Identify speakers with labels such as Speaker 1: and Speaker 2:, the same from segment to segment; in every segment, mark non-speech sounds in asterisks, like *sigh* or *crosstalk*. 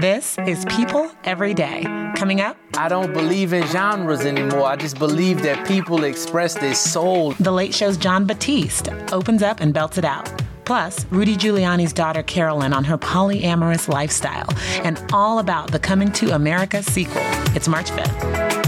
Speaker 1: This is People Every Day. Coming up,
Speaker 2: I don't believe in genres anymore. I just believe that people express their soul.
Speaker 1: The Late Show's Jon Batiste opens up and belts it out. Plus, Rudy Giuliani's daughter Carolyn on her polyamorous lifestyle, and all about the Coming to America sequel. It's March 5th.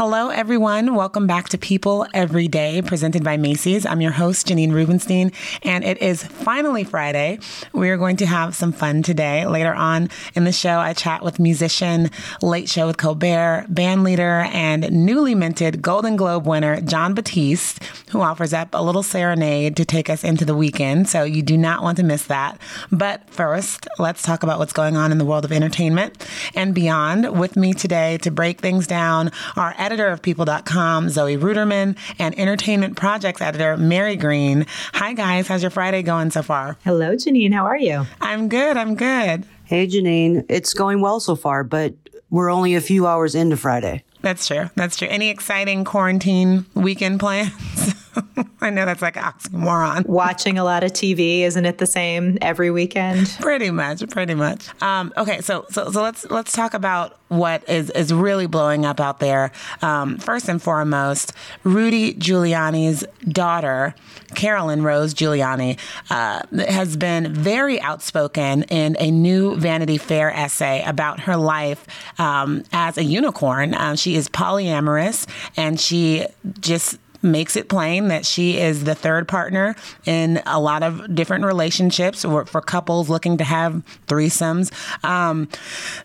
Speaker 1: Hello, everyone. Welcome back to People Every Day, presented by Macy's. I'm your host, Janine Rubenstein, and it is finally Friday. We are going to have some fun today. Later on in the show, I chat with musician, Late Show with Colbert, band leader, and newly minted Golden Globe winner, Jon Batiste, who offers up a little serenade to take us into the weekend. So you do not want to miss that. But first, let's talk about what's going on in the world of entertainment and beyond. With me today to break things down are editor of People.com, Zoe Ruderman, and entertainment projects editor, Mary Green. Hi, guys. How's your Friday going so far?
Speaker 3: Hello, Janine. How are you?
Speaker 1: I'm good. I'm good.
Speaker 4: Hey, Janine. It's going well so far, but we're only a few hours into Friday.
Speaker 1: That's true. That's true. Any exciting quarantine weekend plans? *laughs* *laughs* I know that's like oxymoron.
Speaker 3: Watching a lot of TV, isn't it the same every weekend?
Speaker 1: Pretty much, pretty much. Um, okay, so so so let's let's talk about what is is really blowing up out there. Um, first and foremost, Rudy Giuliani's daughter, Carolyn Rose Giuliani, uh, has been very outspoken in a new Vanity Fair essay about her life um, as a unicorn. Um, she is polyamorous, and she just makes it plain that she is the third partner in a lot of different relationships or for couples looking to have threesomes. Um,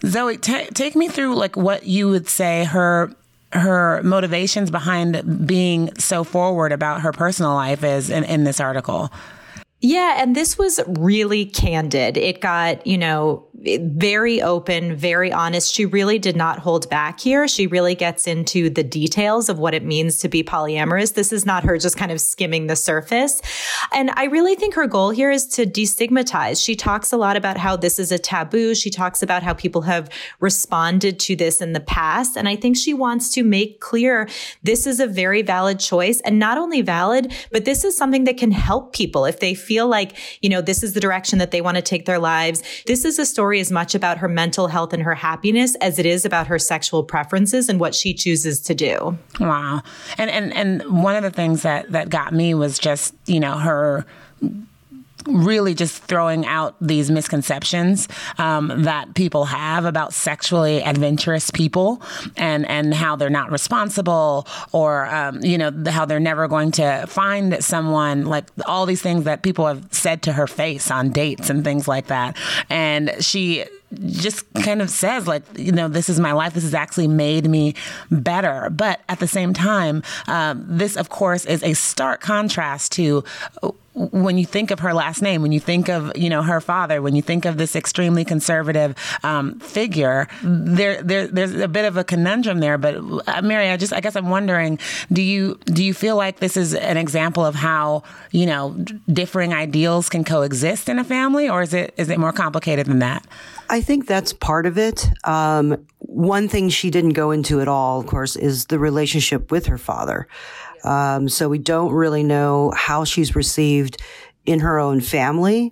Speaker 1: Zoe, t- take me through like what you would say her her motivations behind being so forward about her personal life is in, in this article.
Speaker 3: Yeah, and this was really candid. It got, you know, very open, very honest. She really did not hold back here. She really gets into the details of what it means to be polyamorous. This is not her just kind of skimming the surface. And I really think her goal here is to destigmatize. She talks a lot about how this is a taboo. She talks about how people have responded to this in the past. And I think she wants to make clear this is a very valid choice and not only valid, but this is something that can help people if they feel like, you know, this is the direction that they want to take their lives. This is a story as much about her mental health and her happiness as it is about her sexual preferences and what she chooses to do.
Speaker 1: Wow. And and and one of the things that that got me was just, you know, her really just throwing out these misconceptions um, that people have about sexually adventurous people and and how they're not responsible or um, you know how they're never going to find someone like all these things that people have said to her face on dates and things like that. And she just kind of says like you know this is my life this has actually made me better but at the same time um, this of course is a stark contrast to when you think of her last name, when you think of you know her father, when you think of this extremely conservative um, figure, there, there there's a bit of a conundrum there. But uh, Mary, I just I guess I'm wondering, do you do you feel like this is an example of how you know differing ideals can coexist in a family, or is it is it more complicated than that?
Speaker 4: I think that's part of it. Um, one thing she didn't go into at all, of course, is the relationship with her father. Um, so we don't really know how she's received in her own family,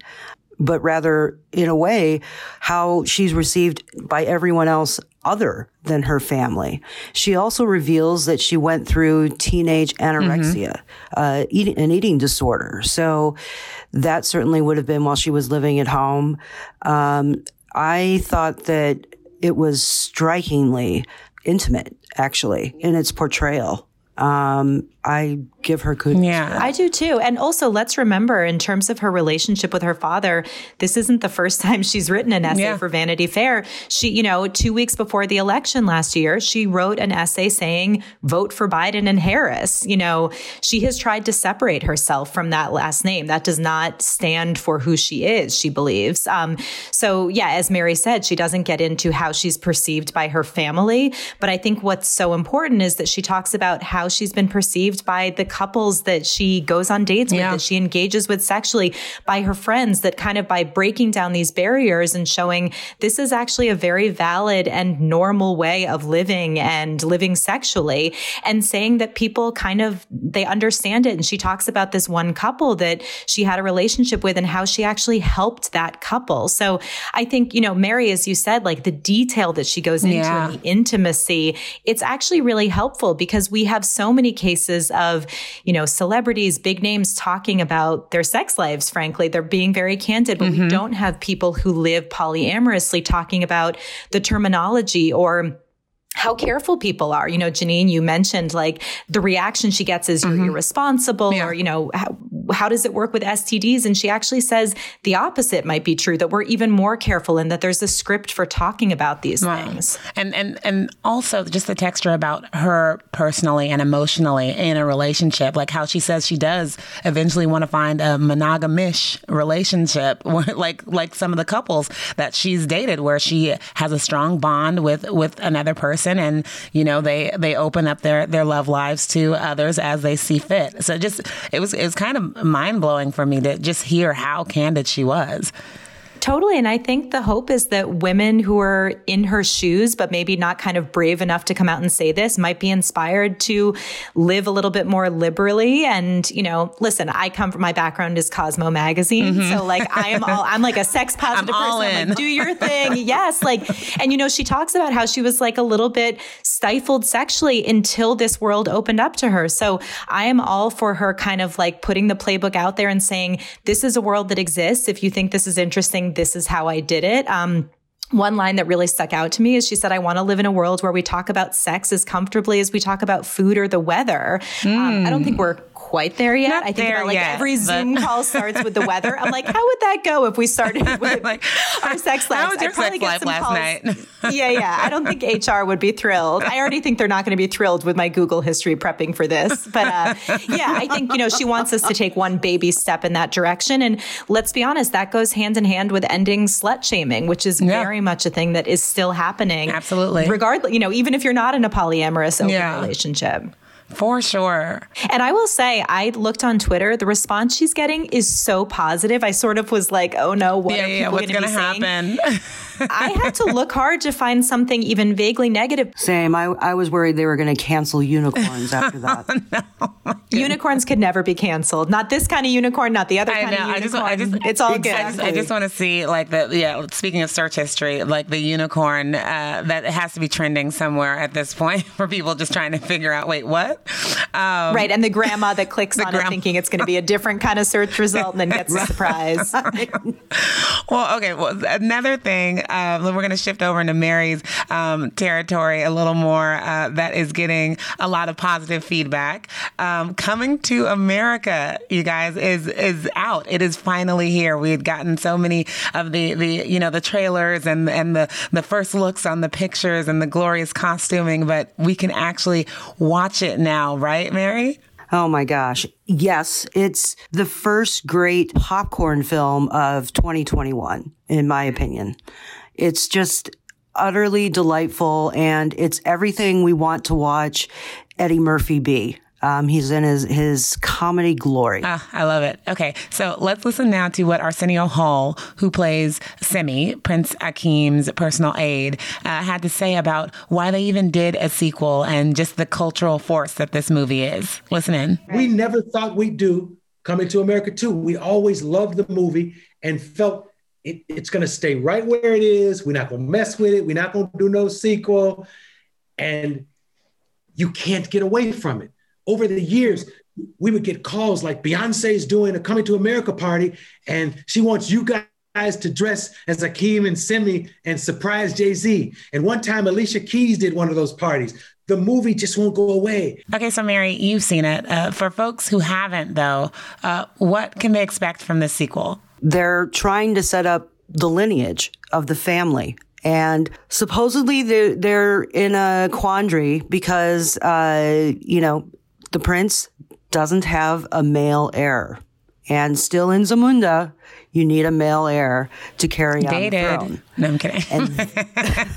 Speaker 4: but rather, in a way, how she's received by everyone else other than her family. She also reveals that she went through teenage anorexia, mm-hmm. uh, eating, an eating disorder. So that certainly would have been while she was living at home. Um, I thought that it was strikingly intimate, actually, in its portrayal. Um, I give her kudos.
Speaker 1: Yeah,
Speaker 3: I do too. And also, let's remember, in terms of her relationship with her father, this isn't the first *laughs* time she's written an essay yeah. for Vanity Fair. She, you know, two weeks before the election last year, she wrote an essay saying, vote for Biden and Harris. You know, she has tried to separate herself from that last name. That does not stand for who she is, she believes. Um, so, yeah, as Mary said, she doesn't get into how she's perceived by her family. But I think what's so important is that she talks about how she's been perceived by the couples that she goes on dates with,
Speaker 1: Yeah.
Speaker 3: that she engages with sexually by her friends, that kind of by breaking down these barriers and showing this is actually a very valid and normal way of living and living sexually and saying that people kind of, they understand it. And she talks about this one couple that she had a relationship with and how she actually helped that couple. So I think, you know, Mary, as you said, like the detail that she goes into
Speaker 1: Yeah.
Speaker 3: and the intimacy, it's actually really helpful because we have so many cases of, you know, celebrities, big names talking about their sex lives, frankly. They're being very candid, but we mm-hmm. don't have people who live polyamorously talking about the terminology or how careful people are. You know, Janine, you mentioned like the reaction she gets is you're mm-hmm. irresponsible or, you know, how, how does it work with STDs? And she actually says the opposite might be true, that we're even more careful and that there's a script for talking about these things.
Speaker 1: And and and also just the texture about her personally and emotionally in a relationship, like how she says she does eventually want to find a monogamish relationship, *laughs* like like some of the couples that she's dated, where she has a strong bond with with another person, and you know they they open up their their love lives to others as they see fit. So just it was it was kind of mind blowing for me to just hear how candid she was.
Speaker 3: Totally. And I think the hope is that women who are in her shoes, but maybe not kind of brave enough to come out and say this, might be inspired to live a little bit more liberally. And, you know, listen, I come from my background is Cosmo magazine. So like I am all, I'm like a sex *laughs* positive
Speaker 1: Mm-hmm. I'm all
Speaker 3: person. Like, do your thing. *laughs* yes. Like, and you know, she talks about how she was like a little bit stifled sexually until this world opened up to her. So I am all for her kind of like putting the playbook out there and saying, this is a world that exists. If you think this is interesting, this is how I did it. Um, one line that really stuck out to me is she said, I want to live in a world where we talk about sex as comfortably as we talk about food or the weather. Um, I don't think we're quite there yet.
Speaker 1: Not
Speaker 3: I think about like
Speaker 1: yet,
Speaker 3: every Zoom call *laughs* starts with the weather. I'm like, how would that go if we started *laughs* with
Speaker 1: Like,
Speaker 3: our sex
Speaker 1: how
Speaker 3: lives?
Speaker 1: was your
Speaker 3: I'd probably
Speaker 1: sex
Speaker 3: get
Speaker 1: life
Speaker 3: some
Speaker 1: last
Speaker 3: calls.
Speaker 1: night? *laughs*
Speaker 3: yeah, yeah. I don't think HR would be thrilled. I already think they're not going to be thrilled with my Google history prepping for this. But uh, yeah, I think, you know, she wants us to take one baby step in that direction. And let's be honest, that goes hand in hand with ending slut shaming, which is
Speaker 1: Yeah.
Speaker 3: very much a thing that is still happening.
Speaker 1: Absolutely.
Speaker 3: Regardless, you know, even if you're not in a polyamorous open
Speaker 1: Yeah.
Speaker 3: relationship.
Speaker 1: For sure.
Speaker 3: And I will say, I looked on Twitter. The response she's getting is so positive. I sort of was like, "Oh no, what
Speaker 1: Yeah,
Speaker 3: are
Speaker 1: yeah. What's
Speaker 3: going to
Speaker 1: gonna
Speaker 3: be
Speaker 1: happen? *laughs*
Speaker 3: I had to *laughs* look hard to find something even vaguely negative.
Speaker 4: Same. I, I was worried they were going to cancel unicorns after *laughs* that.
Speaker 3: Unicorns could never be canceled. Not this kind of unicorn, not the other
Speaker 1: I
Speaker 3: kind
Speaker 1: know.
Speaker 3: of
Speaker 1: I just,
Speaker 3: unicorn.
Speaker 1: I just,
Speaker 3: it's all
Speaker 1: I just,
Speaker 3: good.
Speaker 1: I just want to see like the yeah. Speaking of search history, like the unicorn uh, that has to be trending somewhere at this point for people just trying to figure out. Wait, what? Um,
Speaker 3: Right, and the grandma that clicks *laughs* on
Speaker 1: grandma.
Speaker 3: it thinking it's going to be a different kind of search result and then gets a surprise. *laughs*
Speaker 1: Well, okay. Well, another thing, uh, we're going to shift over into Mary's um, territory a little more. Uh, that is getting a lot of positive feedback. Um, Coming to America, you guys, is is out. It is finally here. We had gotten so many of the the you know the trailers and and the the first looks on the pictures and the glorious costuming, but we can actually watch it now, right, Mary?
Speaker 4: Oh my gosh. Yes, it's the first great popcorn film of 2021, in my opinion. It's just utterly delightful and it's everything we want to watch Eddie Murphy be. Um, he's in his, his comedy glory.
Speaker 1: Ah, I love it. Okay, so let's listen now to what Arsenio Hall, who plays Simi, Prince Akeem's personal aide, uh, had to say about why they even did a sequel and just the cultural force that this movie is. Listen in.
Speaker 5: We never thought we'd do Coming to America 2. We always loved the movie and felt it, it's going to stay right where it is. We're not going to mess with it. We're not going to do no sequel. And you can't get away from it. Over the years, we would get calls like Beyonce's doing a Coming to America party, and she wants you guys to dress as Akeem and Simi and surprise Jay Z. And one time, Alicia Keys did one of those parties. The movie just won't go away.
Speaker 1: Okay, so Mary, you've seen it. Uh, for folks who haven't, though, uh, what can they expect from this sequel?
Speaker 4: they're trying to set up the lineage of the family. And supposedly they're, they're in a quandary because, uh, you know, the prince doesn't have a male heir. And still in Zamunda, you need a male heir to carry
Speaker 1: Dated.
Speaker 4: on the throne.
Speaker 1: No, I'm kidding. *laughs*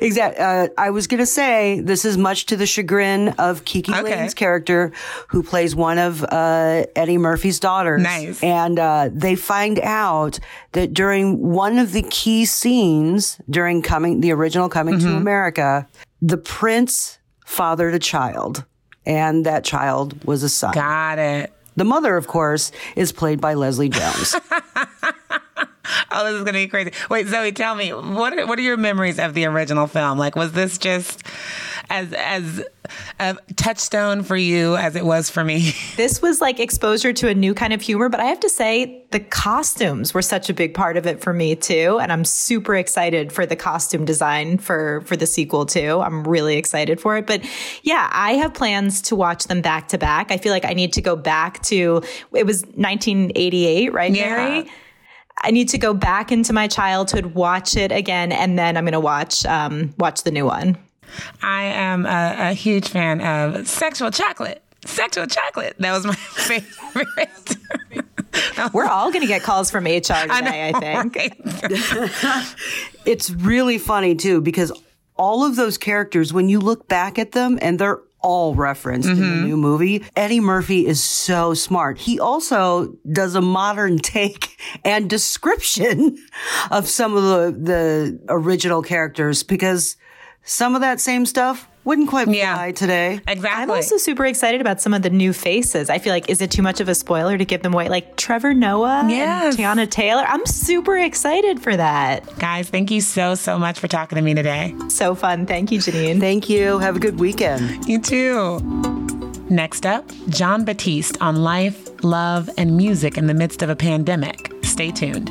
Speaker 4: Exactly. Uh, I was going to say this is much to the chagrin of Kiki
Speaker 1: Okay.
Speaker 4: Layton's character, who plays one of uh, Eddie Murphy's daughters.
Speaker 1: Nice.
Speaker 4: And uh, they find out that during one of the key scenes during coming the original Coming
Speaker 1: Mm-hmm.
Speaker 4: to America, the prince fathered a child, and that child was a son.
Speaker 1: Got it.
Speaker 4: The mother, of course, is played by Leslie Jones. *laughs*
Speaker 1: Oh, this is gonna be crazy. Wait, Zoe, tell me what are, what are your memories of the original film? Like, was this just as as a touchstone for you as it was for me? *laughs*
Speaker 3: This was like exposure to a new kind of humor, but I have to say the costumes were such a big part of it for me too, and I'm super excited for the costume design for for the sequel too. I'm really excited for it. But yeah, I have plans to watch them back to back. I feel like I need to go back to it was 1988, right,
Speaker 1: Yeah.
Speaker 3: Mary? I need to go back into my childhood, watch it again, and then I'm going to watch um, watch the new one.
Speaker 1: I am a, a huge fan of Sexual Chocolate. Sexual Chocolate. That was my *laughs* favorite.
Speaker 3: We're all going to get calls from HR *laughs* today, I, think.
Speaker 1: right? *laughs*
Speaker 4: it's really funny too because all of those characters, when you look back at them, and they're all referenced in the mm-hmm. new movie, Eddie Murphy is so smart. He also does a modern take and description of some of the the original characters because some of that same stuff wouldn't quite fly
Speaker 1: Yeah.
Speaker 4: today.
Speaker 1: Exactly.
Speaker 3: I'm also super excited about some of the new faces. I feel like is it too much of a spoiler to give them away? Like Trevor Noah
Speaker 1: Yes.
Speaker 3: and Teyana Taylor. I'm super excited for that.
Speaker 1: Guys, thank you so so much for talking to me today.
Speaker 3: So fun. Thank you, Janine.
Speaker 4: Thank you. Have a good weekend.
Speaker 1: You too. Next up, Jon Batiste on life, love, and music in the midst of a pandemic. Stay tuned.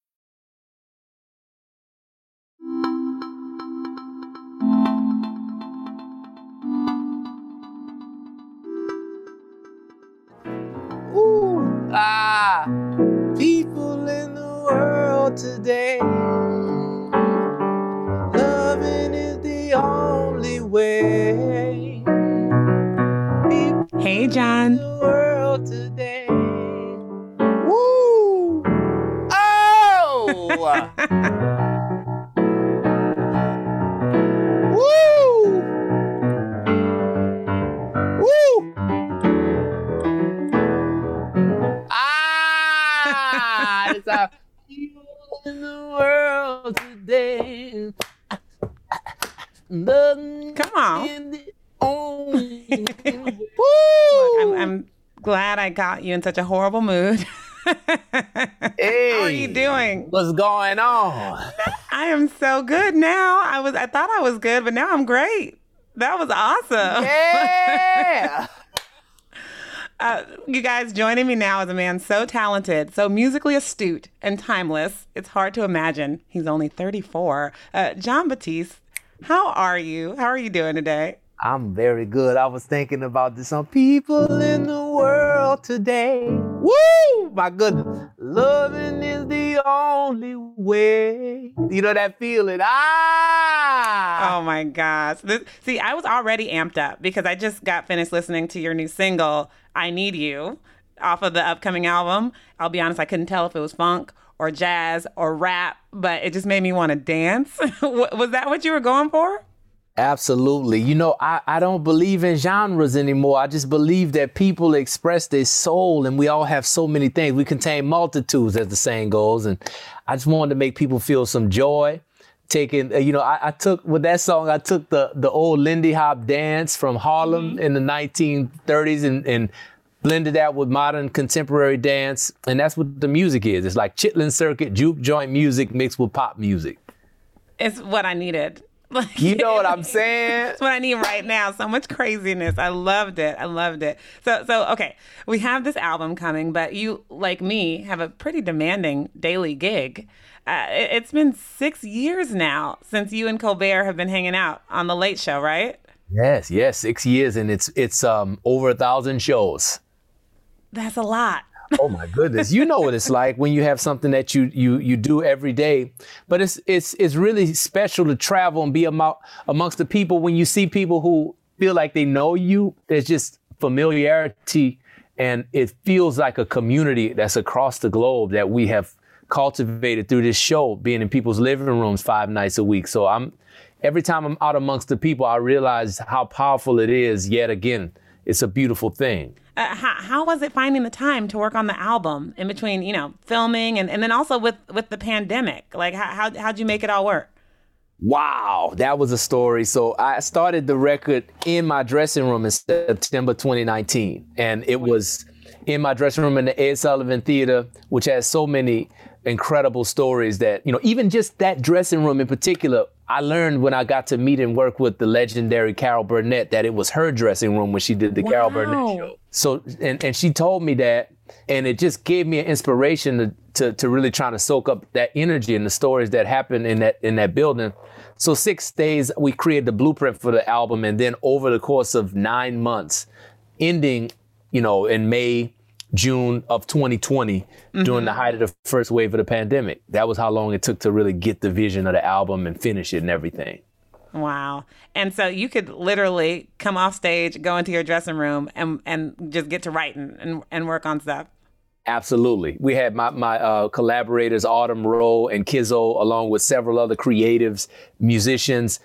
Speaker 2: Ah, people in the world today. Loving is the only way.
Speaker 1: Glad I got you in such a horrible mood.
Speaker 2: Hey, *laughs*
Speaker 1: How are you doing?
Speaker 2: What's going on?
Speaker 1: I am so good now. I was I thought I was good, but now I'm great. That was awesome.
Speaker 2: Yeah. *laughs*
Speaker 1: Uh, you guys joining me now is a man so talented, so musically astute and timeless. It's hard to imagine. He's only 34. Uh, Jon Batiste, how are you? How are you doing today?
Speaker 2: I'm very good. I was thinking about this. Some people in the world today. Woo! My goodness. Loving is the only way. You know that feeling? Ah!
Speaker 1: Oh my gosh. This, see, I was already amped up because I just got finished listening to your new single, I Need You, off of the upcoming album. I'll be honest, I couldn't tell if it was funk or jazz or rap, but it just made me want to dance. *laughs* was that what you were going for?
Speaker 2: Absolutely. You know, I, I don't believe in genres anymore. I just believe that people express their soul and we all have so many things. We contain multitudes, as the saying goes. And I just wanted to make people feel some joy. Taking, uh, you know, I, I took with that song, I took the the old Lindy Hop dance from Harlem in the 1930s and, and blended that with modern contemporary dance. And that's what the music is. It's like Chitlin Circuit, juke joint music mixed with pop music.
Speaker 1: It's what I needed. *laughs*
Speaker 6: Like,
Speaker 2: You know what I'm saying?
Speaker 6: That's what I need right now. So much craziness. I loved it. I loved it. So so okay, we have this album coming, but you like me have a pretty demanding daily gig. Uh, it, it's been six years now since you and Colbert have been hanging out on the Late Show, right?
Speaker 2: Yes, yes, six years, and it's it's um over a thousand shows.
Speaker 6: That's a lot.
Speaker 2: Oh my goodness. You know what it's like when you have something that you you you do every day but it's it's it's really special to travel and be among, amongst the people when you see people who feel like they know you. There's just familiarity and it feels like a community that's across the globe that we have cultivated through this show being in people's living rooms five nights a week. So i'm every time i'm out amongst the people i realize how powerful it is yet again. It's a beautiful thing
Speaker 6: Uh, how, how was it finding the time to work on the album in between, you know, filming and, and then also with, with the pandemic? Like, how, how, how'd you make it all work?
Speaker 2: Wow, that was a story. So I started the record in my dressing room in September 2019. And it was in my dressing room in the Ed Sullivan Theater, which has so many incredible stories that, you know, even just that dressing room in particular, I learned when I got to meet and work with the legendary Carol Burnett that it was her dressing room when she did the Carol Burnett show. So, and, and she told me that, and it just gave me an inspiration to, to, to really trying to soak up that energy and the stories that happened in that, in that building. So six days, we created the blueprint for the album. And then over the course of nine months, ending, you know, in May, June of 2020, during the height of the first wave of the pandemic. That was how long it took to really get the vision of the album and finish it and everything.
Speaker 6: Wow. And so you could literally come off stage, go into your dressing room and, and just get to writing and, and work on stuff.
Speaker 2: Absolutely. We had my, my uh, collaborators, Autumn Rowe and Kizzo, along with several other creatives, musicians,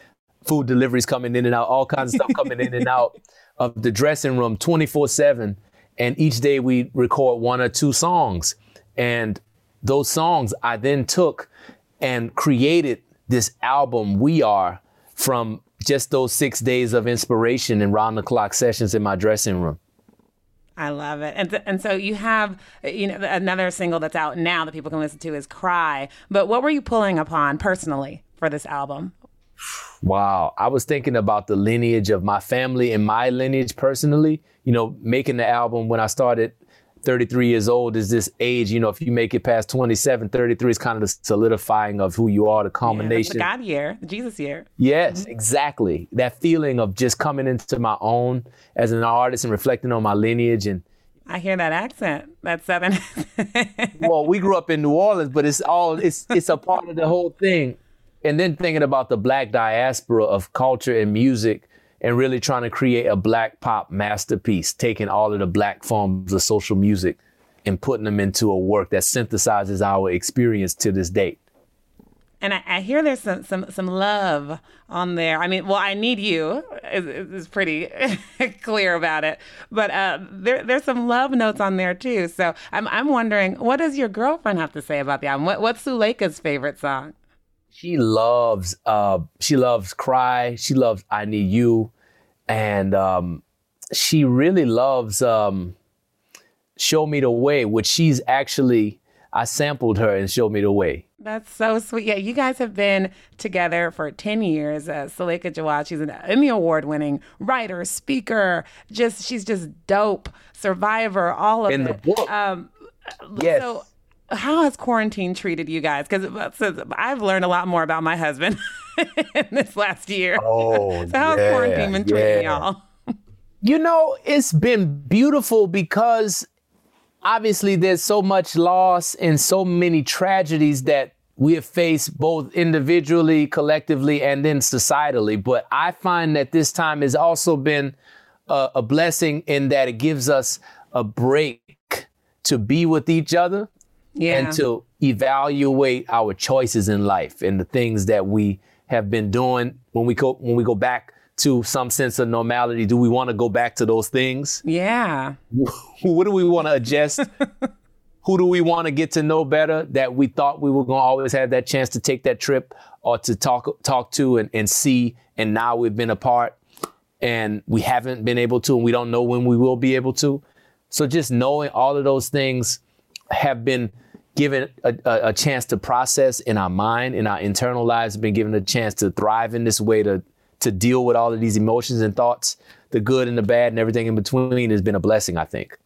Speaker 2: food deliveries coming in and out, all kinds of stuff coming in and *laughs* out of the dressing room 24 7. And each day we record one or two songs. And those songs I then took and created this album, We Are, from just those six days of inspiration and round the clock sessions in my dressing room.
Speaker 6: I love it. And, th- and so you have, you know, another single that's out now that people can listen to is Cry. But what were you pulling upon personally for this album?
Speaker 2: Wow. I was thinking about the lineage of my family and my lineage personally. You know, making the album when I started 33 years old is this age, you know, if you make it past 27, 33 is kind of the solidifying of who you are, the
Speaker 6: Yeah,
Speaker 2: culmination.
Speaker 6: the God year, the Jesus year.
Speaker 2: Yes, mm-hmm. exactly. That feeling of just coming into my own as an artist and reflecting on my lineage and
Speaker 6: I hear that accent, that Southern. *laughs*
Speaker 2: well, we grew up in New Orleans, but it's all it's it's a part of the whole thing. And then thinking about the black diaspora of culture and music and really trying to create a black pop masterpiece, taking all of the black forms of social music and putting them into a work that synthesizes our experience to this date.
Speaker 6: And I, I hear there's some, some some love on there. I mean, well, I need you is, is pretty *laughs* clear about it, but uh, there there's some love notes on there too. So I'm I'm wondering, what does your girlfriend have to say about the album? What, what's Suleika's favorite song?
Speaker 2: She loves uh she loves Cry, she loves I Need You, and um she really loves um Show Me the Way, which she's actually I sampled her and Show Me the Way.
Speaker 6: That's so sweet. Yeah, you guys have been together for 10 years. Uh, Suleika Jaouad, she's an Emmy Award winning writer, speaker. Just She's just dope. Survivor, all of
Speaker 2: In
Speaker 6: it.
Speaker 2: the book.
Speaker 6: Um,
Speaker 2: Yes.
Speaker 6: So, how has quarantine treated you guys? Because uh, I've learned a lot more about my husband *laughs* in this last year.
Speaker 2: Oh, *laughs*
Speaker 6: so, how has
Speaker 2: yeah,
Speaker 6: quarantine been treating
Speaker 2: yeah.
Speaker 6: y'all?
Speaker 2: You know, it's been beautiful because obviously there's so much loss and so many tragedies that we have faced both individually, collectively, and then societally. But I find that this time has also been a, a blessing in that it gives us a break to be with each other
Speaker 6: Yeah.
Speaker 2: and to evaluate our choices in life and the things that we have been doing when we go when we go back to some sense of normality do we want to go back to those things
Speaker 6: yeah. *laughs*
Speaker 2: what do we want to adjust *laughs* who do we want to get to know better that we thought we were going to always have that chance to take that trip or to talk talk to and, and see and now we've been apart and we haven't been able to and we don't know when we will be able to so just knowing all of those things have been given a, a, a, chance to process in our mind, in our internal lives, been given a chance to thrive in this way to to deal with all of these emotions and thoughts, the good and the bad and everything in between has been a blessing, I think.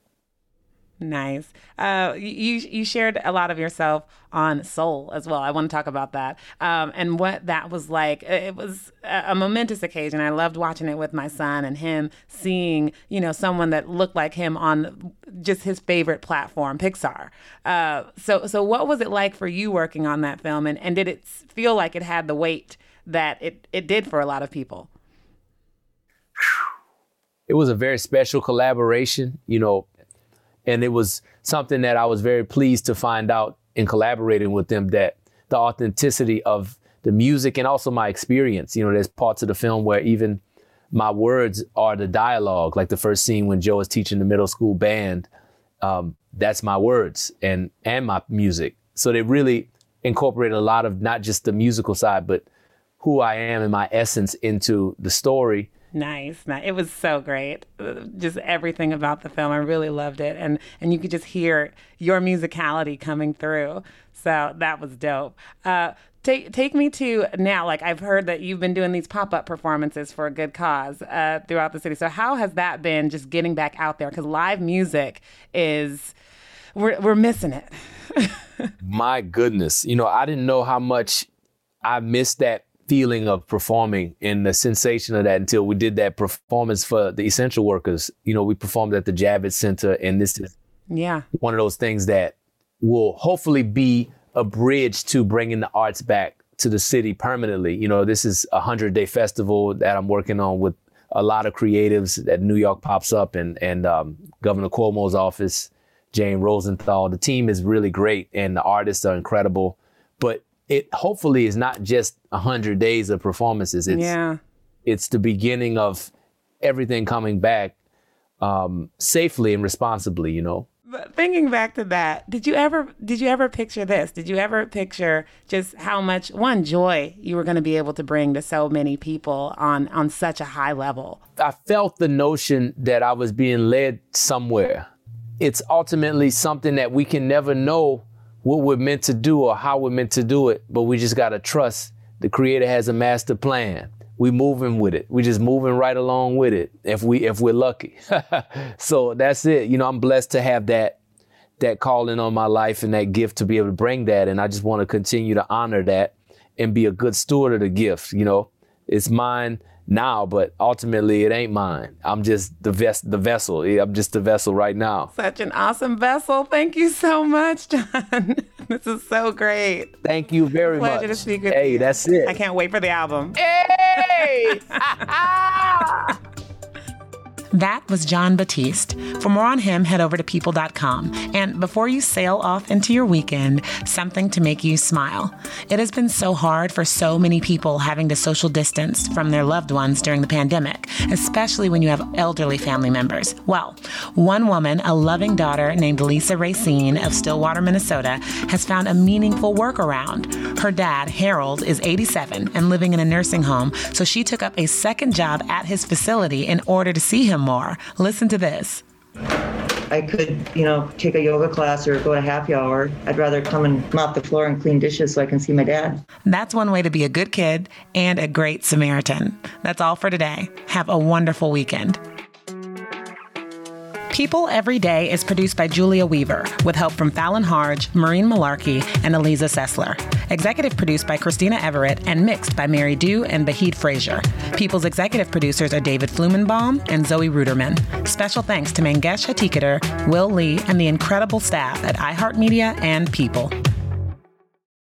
Speaker 1: Nice. Uh, you you shared a lot of yourself on Soul as well. I want to talk about that um, and what that was like. It was a momentous occasion. I loved watching it with my son and him seeing you know someone that looked like him on just his favorite platform, Pixar. Uh, so so what was it like for you working on that film, and, and did it feel like it had the weight that it it did for a lot of people?
Speaker 2: It was a very special collaboration. You know, and it was something that I was very pleased to find out in collaborating with them that the authenticity of the music and also my experience. You know, there's parts of the film where even my words are the dialogue, like the first scene when Joe is teaching the middle school band. Um, that's my words and and my music. So they really incorporate a lot of not just the musical side, but who I am and my essence into the story
Speaker 1: Nice. It was so great. Just everything about the film. I really loved it. And and you could just hear your musicality coming through. So that was dope. Uh, take take me to now. Like I've heard that you've been doing these pop up performances for a good cause uh, throughout the city. So how has that been? Just getting back out there because live music is we're we're missing it. *laughs*
Speaker 2: My goodness, you know I didn't know how much I missed that feeling of performing and the sensation of that until we did that performance for the essential workers. You know, we performed at the Javits Center, and this is
Speaker 1: yeah
Speaker 2: one of those things that will hopefully be a bridge to bringing the arts back to the city permanently. You know, this is a hundred day festival that I'm working on with a lot of creatives that New York pops up and and um, Governor Cuomo's office, Jane Rosenthal. The team is really great and the artists are incredible. But it hopefully is not just a hundred days of performances. It's
Speaker 1: yeah.
Speaker 2: it's the beginning of everything coming back um, safely and responsibly. You know.
Speaker 1: But thinking back to that, did you ever did you ever picture this? Did you ever picture just how much one joy you were going to be able to bring to so many people on on such a high level?
Speaker 2: I felt the notion that I was being led somewhere. It's ultimately something that we can never know what we're meant to do or how we're meant to do it, but we just gotta trust the creator has a master plan. We moving with it. We just moving right along with it if we if we're lucky. *laughs* so that's it. You know, I'm blessed to have that that calling on my life and that gift to be able to bring that. And I just want to continue to honor that and be a good steward of the gift. You know, it's mine now, but ultimately it ain't mine. I'm just the ves- the vessel. I'm just the vessel right now.
Speaker 1: Such an awesome vessel. Thank you so much, Jon. *laughs* this is so great.
Speaker 2: Thank you very
Speaker 1: Pleasure
Speaker 2: much.
Speaker 1: to speak with
Speaker 2: hey,
Speaker 1: you.
Speaker 2: that's it.
Speaker 1: I can't wait for the album.
Speaker 2: Hey! *laughs* *laughs*
Speaker 1: That was Jon Batiste. For more on him, head over to people.com. And before you sail off into your weekend, something to make you smile. It has been so hard for so many people having to social distance from their loved ones during the pandemic, especially when you have elderly family members. Well, one woman, a loving daughter named Lisa Racine of Stillwater, Minnesota, has found a meaningful workaround. Her dad, Harold, is 87 and living in a nursing home, so she took up a second job at his facility in order to see him more. Listen to this.
Speaker 7: I could, you know, take a yoga class or go to happy hour. I'd rather come and mop the floor and clean dishes so I can see my dad.
Speaker 1: That's one way to be a good kid and a great Samaritan. That's all for today. Have a wonderful weekend. People Every Day is produced by Julia Weaver with help from Fallon Harge, Maureen Malarkey, and Eliza Sessler. Executive produced by Christina Everett and mixed by Mary Dew and Bahid Frazier. People's executive producers are David Flumenbaum and Zoe Ruderman. Special thanks to Mangesh Hattikudur, Will Lee, and the incredible staff at iHeartMedia and People.